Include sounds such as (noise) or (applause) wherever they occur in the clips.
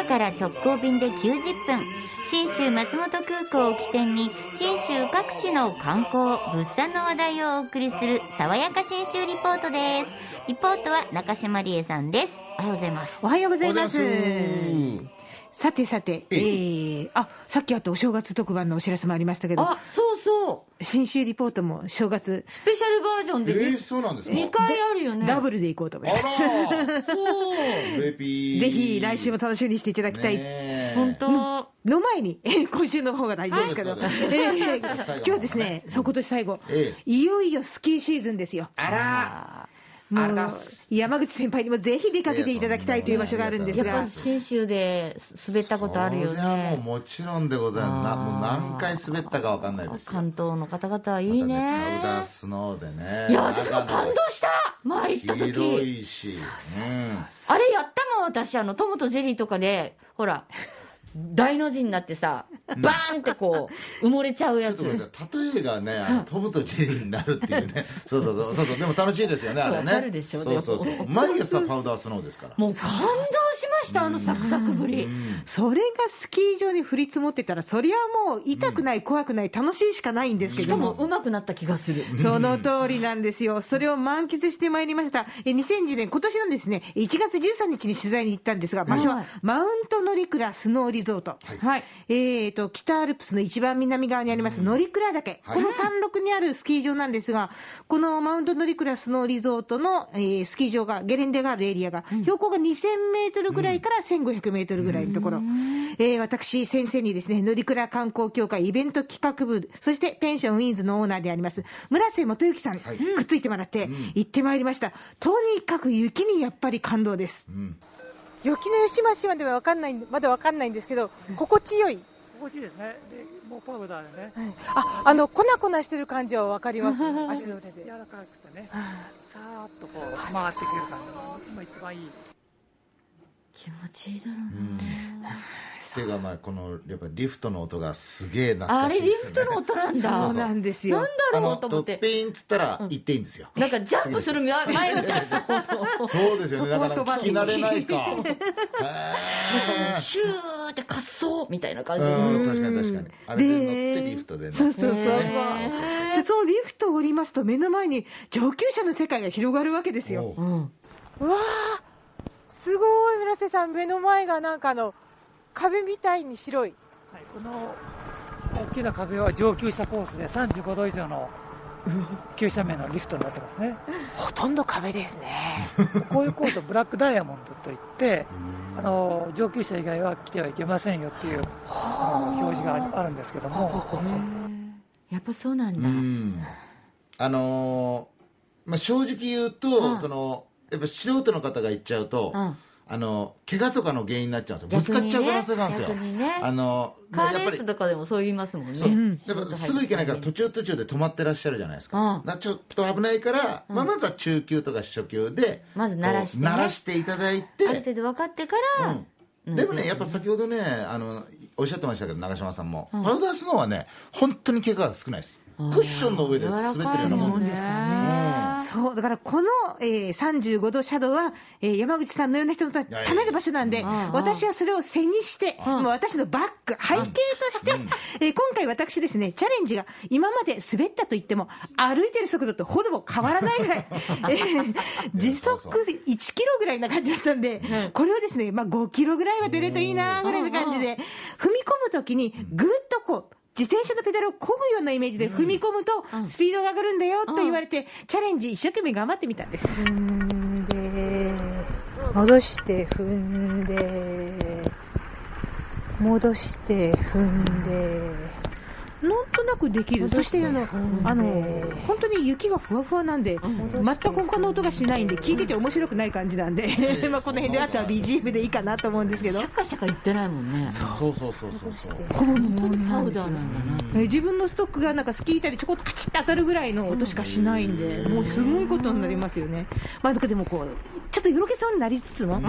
岡から直行便で90分。信州松本空港を起点に信州各地の観光物産の話題をお送りする爽やか信州リポートです。リポートは中島理恵さんです。おはようございます。おはようございますさてさて、ええ。ー、あさっきあったお正月特番のお知らせもありましたけど、あそうそう。新州リポートも正月、スペシャルバージョンでえー、そうなんですか？2回あるよね。ダブルでいこうと思いあます。ぜひ来週も楽しみにしていただきたい。ね本当。の前に、えー今週の方が大事ですけど、えー今日はですね、そう今年最後、ええ。いよいよスキーシーズンですよ。あら山口先輩にもぜひ出かけていただきたいという場所があるんですが。やっぱ、信州で滑ったことあるよそれはもうねもちろんでございます。何回滑ったかわかんないですよ。関東の方々はいいまたねパウダースノーでね。いや私も感動した。前行った広時いしあれやったもん私あのトムとジェリーとかでほら大の字になってさバーンってこう埋もれちゃうやつ。例えがねあのトムとジェリーになるっていうね。(laughs) そうそうそうそうそう。でも楽しいですよねあれね。るでしょそうそうそう。毎朝パウダースノーですから。もう感動しましたあのサクサクぶり。それがスキー場に降り積もってたら、そりゃもう痛くない、怖くない、楽しいしかないんですけしかども。も上手くなった気がする。その通りなんですよ。それを満喫してまいりました。え2010年、今年のですね、1月13日に取材に行ったんですが、場所ははい。マウント乗鞍スノーリゾート。はい。えーと、北アルプスの一番南側にあります乗鞍岳。はい。この山麓にあるスキー場なんですが、このマウント乗鞍スノーリゾートの、えースキー場が、ゲレンデがあるエリアが、標高が2000メートルぐらいから1500メートルぐらいのところ。えー私、先生にですね、乗鞍観光協会イベント企画部、そしてペンションウィンズのオーナーであります、村瀬元幸さんにはい。くっついてもらって、行ってまいりました。とにかく雪にやっぱり感動です。雪の吉町までは分かんないまだ分かんないんですけど、心地よい。心地いいですね。で、もうパウダーでね、あ、あの、粉々してる感じは分かります。(laughs) 足の裏で柔。らかくてね、さーっとこう回してくれる感じが今一番いい。気持ちいいだろうな (laughs) 手がまあこのやっぱリフトの音がすげえ懐あかしいですよねれリフトの音なんだそうなんですよなん。だろうと思って。トッピンっつったら行っていいんですよ。なんかジャンプする前みたいな。そうですよね。そこはだから聞き慣れないか。へー。シューって滑走みたいな感じ。うん確かに確かに。あれで乗ってリフトで乗ってそうそうそう。で、そのリフトを降りますと、目の前に上級者の世界が広がるわけですよ。おう。うん。うわーすごい、村瀬さん、目の前がなんかあの、壁みたいに白い。はい、この大きな壁は上級者コースで35度以上の急斜面のリフトになってますね。ほとんど壁ですね。(laughs) こういうコースをブラックダイヤモンドといって、あの上級者以外は来てはいけませんよっていうあの表示があるんですけども、やっぱそうなんうだ、ん。あのーまあ、正直言うと、うん。そのやっぱ素人の方が行っちゃうと、うんあの怪我とかの原因になっちゃうんですよ。ぶつかっちゃう可能性があるんですよ、ね。あのカーレやっぱりースとかでもそう言いますもんね、やっぱすぐ行けないから途中途中で止まってらっしゃるじゃないですか,、ちょっと危ないから、まあ、まずは中級とか初級でまず鳴らして鳴らしていただいて。ある程度分かってから、うん。でもね、やっぱ先ほどねあのおっしゃってましたけど長嶋さんも、パウダースノーはね本当に怪我が少ないです。クッションの上で滑ってるようなもんですからそう、だからこの、えー、35度シャドウは、えー山口さんのような人のための場所なんで、ん。私はそれを背にして、もう私のバック、背景として、えー今回私ですね、チャレンジが今まで滑ったと言っても、歩いてる速度とほぼ変わらないぐらい、(laughs) えー時速そうそう1キロぐらいな感じだったんで、これをですね、まあ5キロぐらいは出るといいなぐらいな感じで、踏み込むときにぐっとこう、自転車のペダルを漕ぐようなイメージで踏み込むと、スピードが上がるんだよと言われて、チャレンジ一生懸命頑張ってみたんです。踏んで、戻して踏んで、戻して踏んで、なんとなくできる。そしてあの、あの、本当に雪がふわふわなんで、全く他の音がしないんで、聞いてて面白くない感じなんで、(laughs) まあこの辺であとは BGM でいいかなと思うんですけど。シ。ャカシャカ言ってないもんね。そうそうそうそうそう。ほぼ本当にパウダーなんだなえー自分のストックがなんかスキー板でちょこっとカチッと当たるぐらいの音しかしないんで、もうすごいことになりますよね。まあ、でもこう、ちょっとよろけそうになりつつも、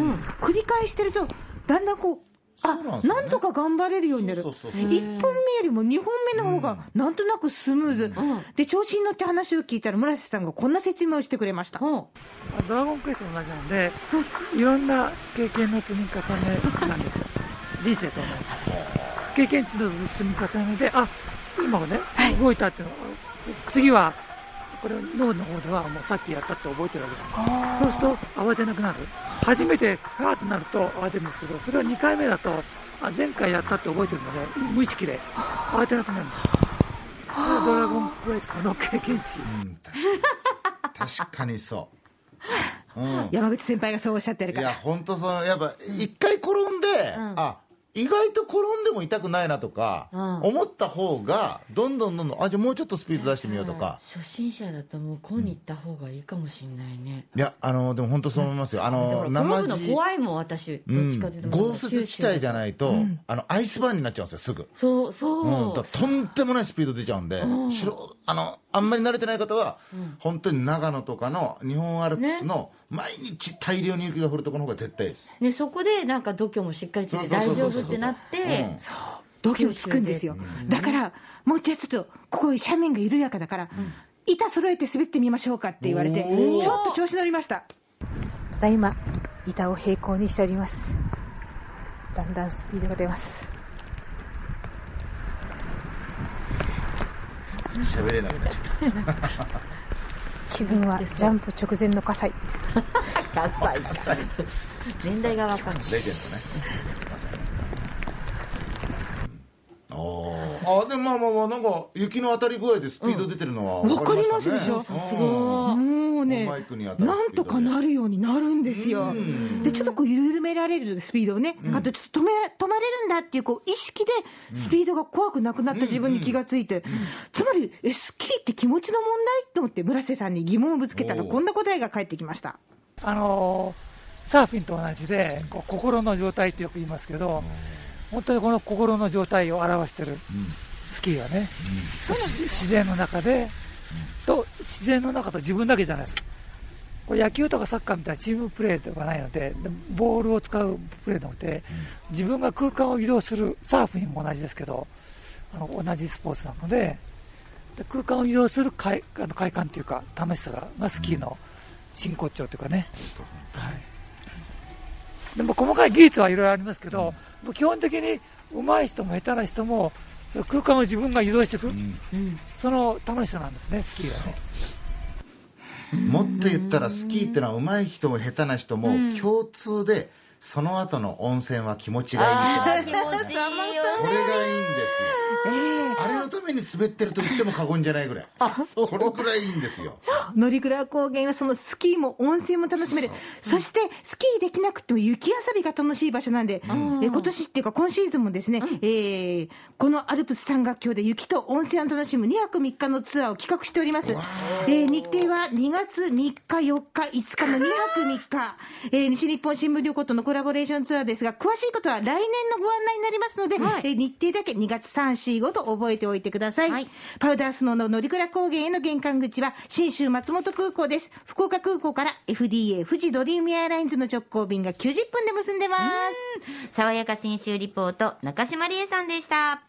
繰り返してると、だんだんこう、あなね。なんとか頑張れるようになる。そうそうそう1本目よりも2本目の方がなんとなくスムーズ、で調子に乗って話を聞いたら村瀬さんがこんな説明をしてくれました、ほドラゴンクエストと同じなので、いろんな経験の積み重ねなんですよ。(laughs) 人生と同じ。経験値の積み重ねで、あ、今もね、動いたっていうの。は、次は、これ脳の方ではもうさっきやったって覚えてるわけです。そうすると慌てなくなる。初めてカーってなると慌てるんですけど、それは2回目だと、あ前回やったって覚えてるので、無意識で慌てなくなるんです。これはドラゴンクエストの経験値。うん確か確かにそう、うん、山口先輩がそうおっしゃってるいやから本当そのやっぱ一回転んで、あ意外と転んでも痛くないなとか、うん。思った方がどんどんどんどんあじゃあもうちょっとスピード出してみようとか、初心者だと向こうに行った方がいいかもしれないね、いやあのでも本当そう思いますよ、あだのから転ぶの地怖いもん私うどっちんかというと豪雪地帯じゃないと、あのアイスバーンになっちゃうんですよすぐ、そうそう、うん、とんでもないスピード出ちゃうんで、あのあんまり慣れてない方は、本当に長野とかの日本アルプスの毎日大量に雪が降るところの方が絶対です、ね、そこでなんか度胸もしっかりついて大丈夫ってなってうん。度胸つくんですよ、だからもうじゃあちょっとここ斜面が緩やかだから、板揃えて滑ってみましょうかって言われてちょっと調子乗りました。ただいま板を平行にしております。だんだんスピードが出ます喋れなくなっちゃっ (laughs) 気分はジャンプ直前の火災ダサい年代がわかんない。たレジェンドね。おー。あでもまあまあまあなんか雪の当たり具合でスピード出てるのはわかりますね。でしょ。うん。もうねマイクに当たなんとかなるようになるんですよ。でちょっとこう緩められるスピードをね、あとちょっと止め止まれるんだっていうこう意識でスピードが怖くなくなった自分に気がついて、つまりえスキーって気持ちの問題？と思って村瀬さんに疑問をぶつけたらこんな答えが返ってきました。あのーサーフィンと同じでこう心の状態ってよく言いますけど、本当にこの心の状態を表してるスキーはね、そうし自然の中で、と自然の中と自分だけじゃないですこれ野球とかサッカーみたいなチームプレーではないのででボールを使うプレーなので、自分が空間を移動するサーフィンも同じですけどあの同じスポーツなのでで空間を移動する快あの快感というか楽しさががスキーの真骨頂というかね、はい、でも細かい技術はいろいろありますけど、もう基本的に上手い人も下手な人も空間を自分が移動していく、その楽しさなんですねスキーはねもっと言ったらスキーってのは上手い人も下手な人も共通でその後の温泉は気持ちがいいいそれがいいんですよ、あれのために滑ってると言っても過言じゃないぐらい。それぐらいいいんですよ。乗鞍高原はそのスキーも温泉も楽しめる、そしてスキーできなくても雪遊びが楽しい場所なんで、えー今年っていうか、今シーズンもですね、えーこのアルプス山岳橋で雪と温泉を楽しむ2泊3日のツアーを企画しております。えー日程は2月3日、4日、5日の2泊3日、えー西日本新聞旅行とのコラボレーションツアーですが、詳しいことは来年のご案内になりますので、はいえー日程だけ2月3、4、5と覚えておいてください。はいパウダースノーの乗鞍高原への玄関口は、新州松本空港です。福岡空港から FDA 富士ドリームエアラインズの直行便が90分で結んでます。爽やか新州リポート中島理恵さんでした